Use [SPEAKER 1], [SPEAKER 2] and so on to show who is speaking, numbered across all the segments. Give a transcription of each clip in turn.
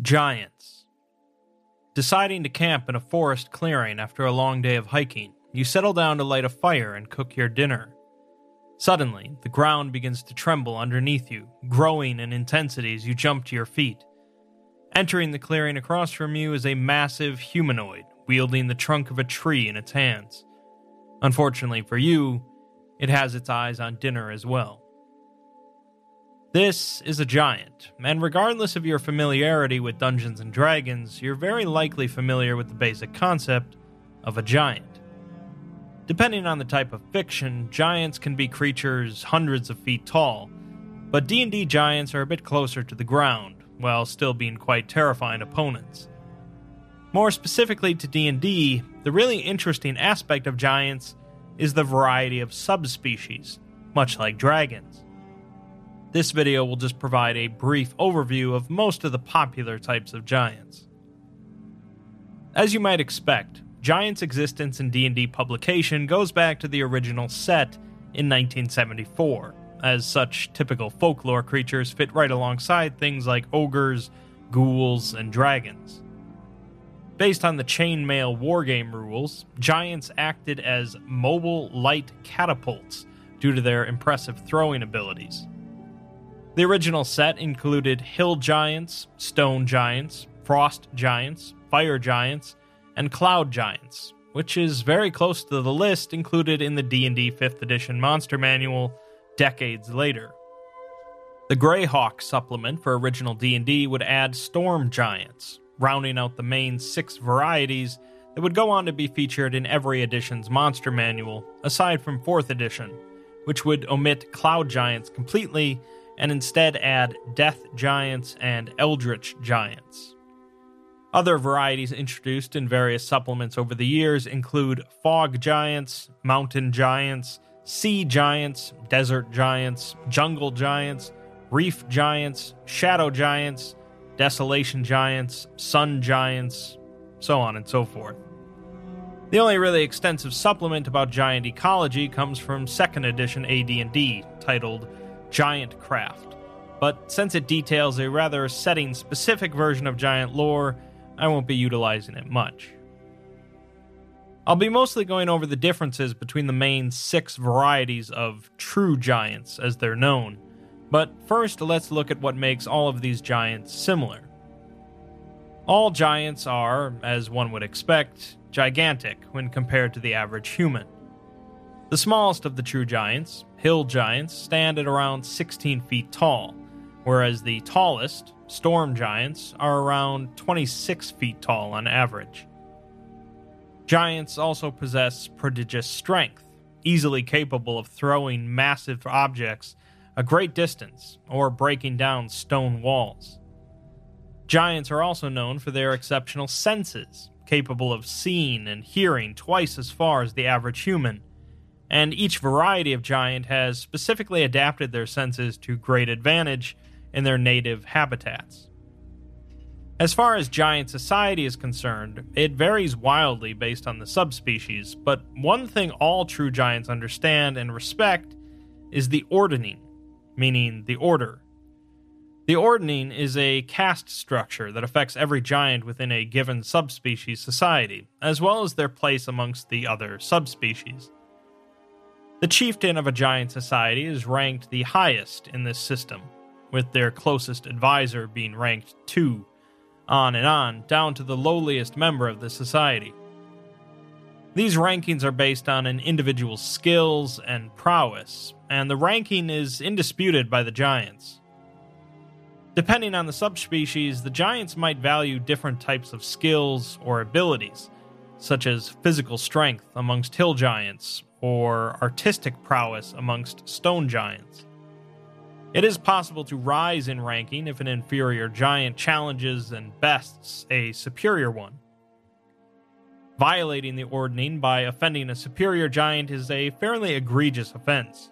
[SPEAKER 1] Giants. Deciding to camp in a forest clearing after a long day of hiking, you settle down to light a fire and cook your dinner. Suddenly, the ground begins to tremble underneath you, growing in intensity as you jump to your feet. Entering the clearing across from you is a massive humanoid wielding the trunk of a tree in its hands. Unfortunately for you, it has its eyes on dinner as well. This is a giant, and regardless of your familiarity with Dungeons and Dragons, you're very likely familiar with the basic concept of a giant. Depending on the type of fiction, giants can be creatures hundreds of feet tall, but D&D giants are a bit closer to the ground, while still being quite terrifying opponents. More specifically to D&D, the really interesting aspect of giants is the variety of subspecies, much like dragons. This video will just provide a brief overview of most of the popular types of giants. As you might expect, Giants' existence in D&D publication goes back to the original set in 1974, as such typical folklore creatures fit right alongside things like ogres, ghouls, and dragons. Based on the chainmail wargame rules, giants acted as mobile light catapults due to their impressive throwing abilities. The original set included hill giants, stone giants, frost giants, fire giants, and cloud giants, which is very close to the list included in the D&D 5th edition monster manual decades later. The Greyhawk supplement for original D&D would add storm giants, rounding out the main 6 varieties that would go on to be featured in every edition's monster manual aside from 4th edition, which would omit cloud giants completely and instead add Death Giants and Eldritch Giants. Other varieties introduced in various supplements over the years include Fog Giants, Mountain Giants, Sea Giants, Desert Giants, Jungle Giants, Reef Giants, Shadow Giants, Desolation Giants, Sun Giants, so on and so forth. The only really extensive supplement about giant ecology comes from 2nd edition AD&D, titled Giant Craft. But since it details a rather setting specific version of giant lore, I won't be utilizing it much. I'll be mostly going over the differences between the main six varieties of true giants as they're known, but first let's look at what makes all of these giants similar. All giants are, as one would expect, gigantic when compared to the average human. The smallest of the true giants, hill giants, stand at around 16 feet tall, whereas the tallest, storm giants, are around 26 feet tall on average. Giants also possess prodigious strength, easily capable of throwing massive objects a great distance or breaking down stone walls. Giants are also known for their exceptional senses, capable of seeing and hearing twice as far as the average human, and each variety of giant has specifically adapted their senses to great advantage in their native habitats. As far as giant society is concerned, it varies wildly based on the subspecies, but one thing all true giants understand and respect is the ordning, meaning the order. The ordning is a caste structure that affects every giant within a given subspecies society, as well as their place amongst the other subspecies. The chieftain of a giant society is ranked the highest in this system, with their closest advisor being ranked 2, on and on, down to the lowliest member of the society. These rankings are based on an individual's skills and prowess, and the ranking is indisputed by the giants. Depending on the subspecies, the giants might value different types of skills or abilities, such as physical strength amongst hill giants or artistic prowess amongst stone giants. It is possible to rise in ranking if an inferior giant challenges and bests a superior one. Violating the ordning by offending a superior giant is a fairly egregious offense.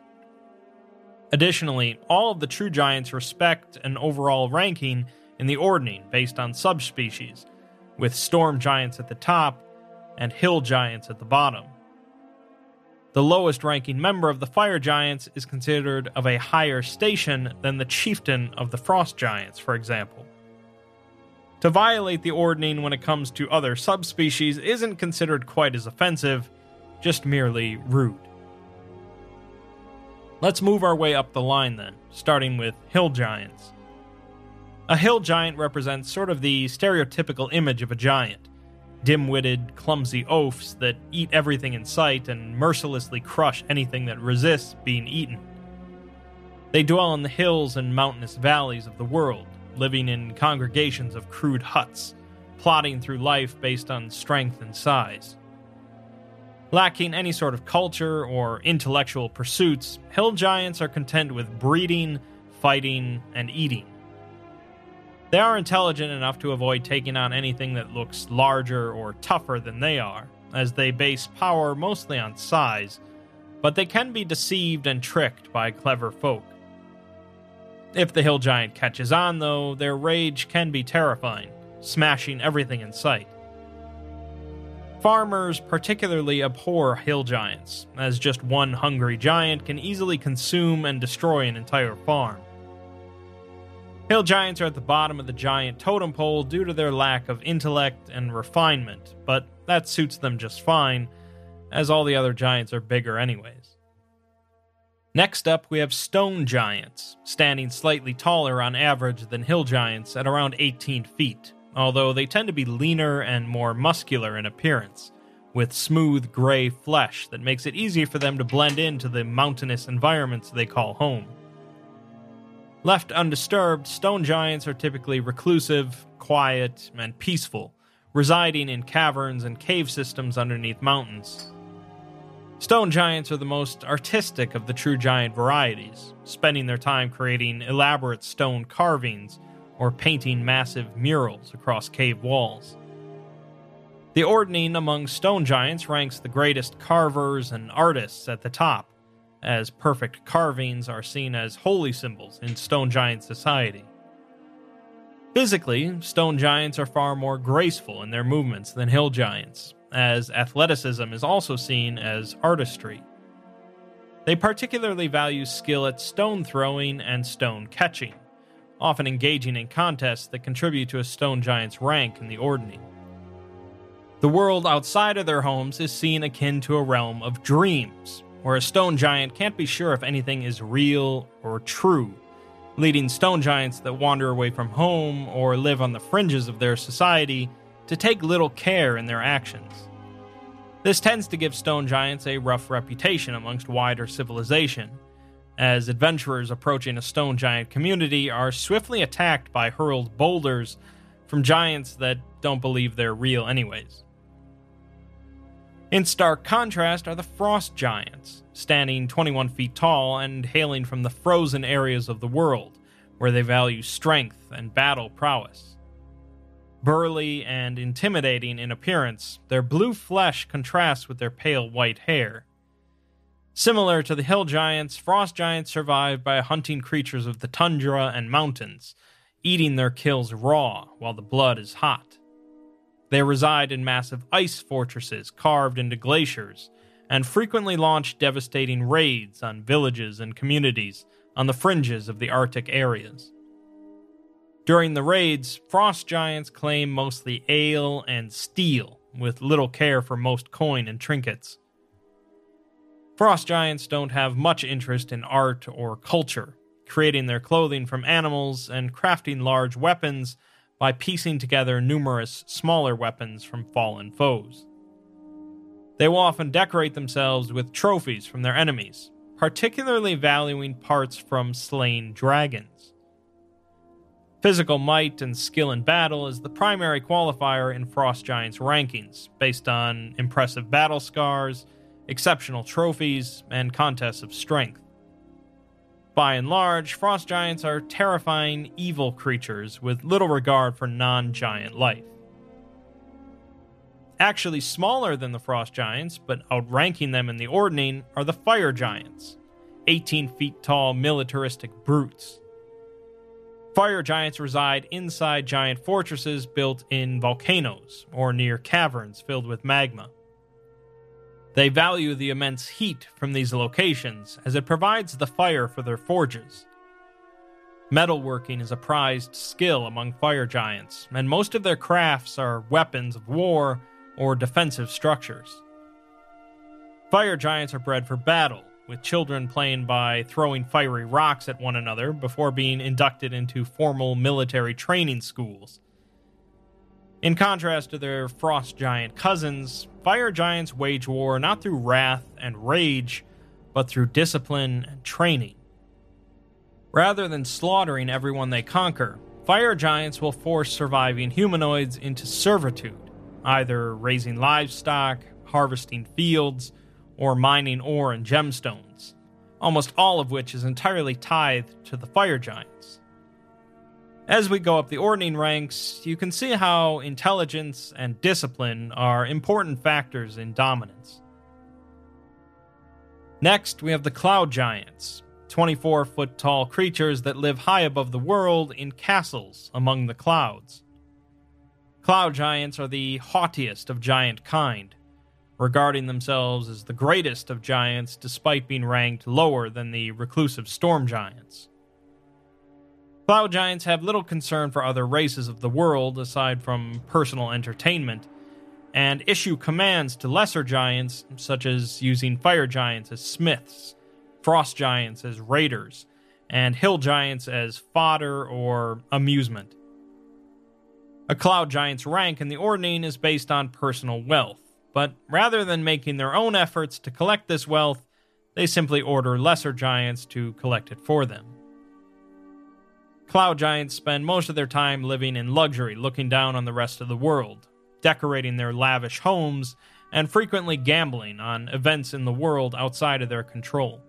[SPEAKER 1] Additionally, all of the true giants respect an overall ranking in the ordning based on subspecies, with storm giants at the top and hill giants at the bottom. The lowest ranking member of the Fire Giants is considered of a higher station than the chieftain of the Frost Giants, for example. To violate the ordning when it comes to other subspecies isn't considered quite as offensive, just merely rude. Let's move our way up the line then, starting with hill giants. A hill giant represents sort of the stereotypical image of a giant dim witted, clumsy oafs that eat everything in sight and mercilessly crush anything that resists being eaten. They dwell in the hills and mountainous valleys of the world, living in congregations of crude huts, plodding through life based on strength and size. Lacking any sort of culture or intellectual pursuits, hill giants are content with breeding, fighting, and eating. They are intelligent enough to avoid taking on anything that looks larger or tougher than they are, as they base power mostly on size, but they can be deceived and tricked by clever folk. If the hill giant catches on, though, their rage can be terrifying, smashing everything in sight. Farmers particularly abhor hill giants, as just one hungry giant can easily consume and destroy an entire farm. Hill giants are at the bottom of the giant totem pole due to their lack of intellect and refinement, but that suits them just fine, as all the other giants are bigger, anyways. Next up, we have stone giants, standing slightly taller on average than hill giants at around 18 feet, although they tend to be leaner and more muscular in appearance, with smooth gray flesh that makes it easy for them to blend into the mountainous environments they call home. Left undisturbed, stone giants are typically reclusive, quiet, and peaceful, residing in caverns and cave systems underneath mountains. Stone giants are the most artistic of the true giant varieties, spending their time creating elaborate stone carvings or painting massive murals across cave walls. The ordning among stone giants ranks the greatest carvers and artists at the top, as perfect carvings are seen as holy symbols in stone giant society. Physically, stone giants are far more graceful in their movements than hill giants, as athleticism is also seen as artistry. They particularly value skill at stone throwing and stone catching, often engaging in contests that contribute to a stone giant's rank in the ordning. The world outside of their homes is seen akin to a realm of dreams, where a stone giant can't be sure if anything is real or true, leading stone giants that wander away from home or live on the fringes of their society to take little care in their actions. This tends to give stone giants a rough reputation amongst wider civilization, as adventurers approaching a stone giant community are swiftly attacked by hurled boulders from giants that don't believe they're real, anyways. In stark contrast are the frost giants, standing 21 feet tall and hailing from the frozen areas of the world, where they value strength and battle prowess. Burly and intimidating in appearance, their blue flesh contrasts with their pale white hair. Similar to the hill giants, frost giants survive by hunting creatures of the tundra and mountains, eating their kills raw while the blood is hot. They reside in massive ice fortresses carved into glaciers and frequently launch devastating raids on villages and communities on the fringes of the Arctic areas. During the raids, frost giants claim mostly ale and steel, with little care for most coin and trinkets. Frost giants don't have much interest in art or culture, creating their clothing from animals and crafting large weapons by piecing together numerous smaller weapons from fallen foes. They will often decorate themselves with trophies from their enemies, particularly valuing parts from slain dragons. Physical might and skill in battle is the primary qualifier in Frost Giants' rankings, based on impressive battle scars, exceptional trophies, and contests of strength. By and large, Frost Giants are terrifying, evil creatures with little regard for non giant life. Actually, smaller than the Frost Giants, but outranking them in the ordning, are the Fire Giants 18 feet tall militaristic brutes. Fire giants reside inside giant fortresses built in volcanoes or near caverns filled with magma. They value the immense heat from these locations as it provides the fire for their forges. Metalworking is a prized skill among fire giants, and most of their crafts are weapons of war or defensive structures. Fire giants are bred for battle, with children playing by throwing fiery rocks at one another before being inducted into formal military training schools. In contrast to their frost giant cousins, fire giants wage war not through wrath and rage, but through discipline and training. Rather than slaughtering everyone they conquer, fire giants will force surviving humanoids into servitude, either raising livestock, harvesting fields, or mining ore and gemstones, almost all of which is entirely tithed to the fire giants. As we go up the ordning ranks, you can see how intelligence and discipline are important factors in dominance. Next, we have the cloud giants, 24 foot tall creatures that live high above the world in castles among the clouds. Cloud giants are the haughtiest of giant kind, regarding themselves as the greatest of giants despite being ranked lower than the reclusive storm giants. Cloud giants have little concern for other races of the world aside from personal entertainment, and issue commands to lesser giants, such as using fire giants as smiths frost giants as raiders, and hill giants as fodder or amusement. A cloud giant's rank in the Ordning is based on personal wealth, but rather than making their own efforts to collect this wealth, they simply order lesser giants to collect it for them. Cloud giants spend most of their time living in luxury, looking down on the rest of the world, decorating their lavish homes, and frequently gambling on events in the world outside of their control.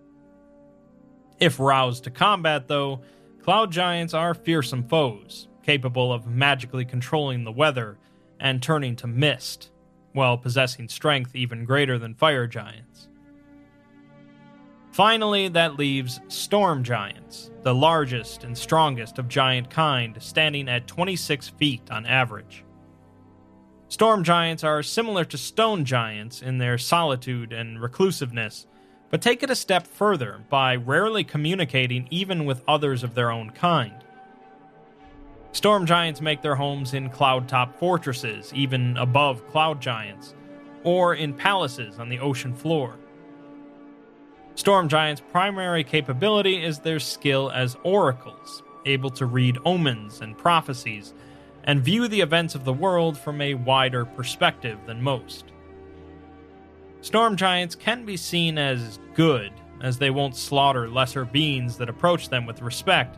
[SPEAKER 1] If roused to combat, though, cloud giants are fearsome foes, capable of magically controlling the weather and turning to mist, while possessing strength even greater than fire giants. Finally, that leaves storm giants, the largest and strongest of giant kind, standing at 26 feet on average. Storm giants are similar to stone giants in their solitude and reclusiveness but take it a step further by rarely communicating even with others of their own kind. Storm giants make their homes in cloud top fortresses, even above cloud giants, or in palaces on the ocean floor. Storm giants' primary capability is their skill as oracles, able to read omens and prophecies, and view the events of the world from a wider perspective than most. Storm giants can be seen as good, as they won't slaughter lesser beings that approach them with respect,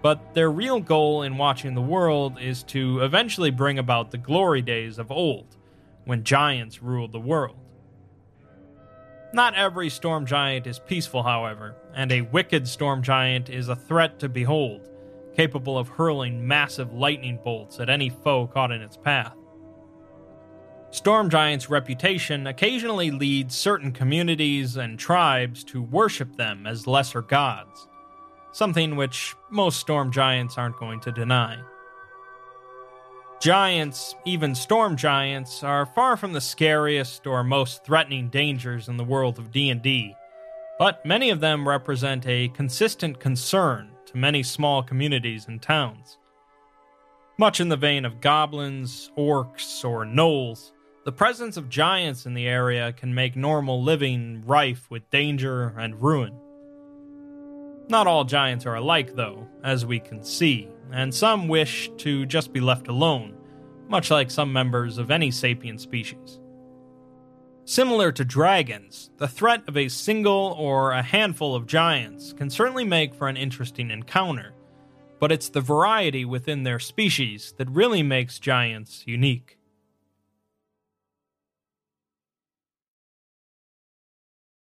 [SPEAKER 1] but their real goal in watching the world is to eventually bring about the glory days of old, when giants ruled the world. Not every storm giant is peaceful, however, and a wicked storm giant is a threat to behold, capable of hurling massive lightning bolts at any foe caught in its path. Storm Giant's reputation occasionally leads certain communities and tribes to worship them as lesser gods, something which most Storm Giants aren't going to deny. Giants, even storm giants, are far from the scariest or most threatening dangers in the world of D&D, but many of them represent a consistent concern to many small communities and towns. Much in the vein of goblins, orcs, or gnolls, the presence of giants in the area can make normal living rife with danger and ruin. Not all giants are alike, though, as we can see, and some wish to just be left alone, much like some members of any sapient species. Similar to dragons, the threat of a single or a handful of giants can certainly make for an interesting encounter, but it's the variety within their species that really makes giants unique.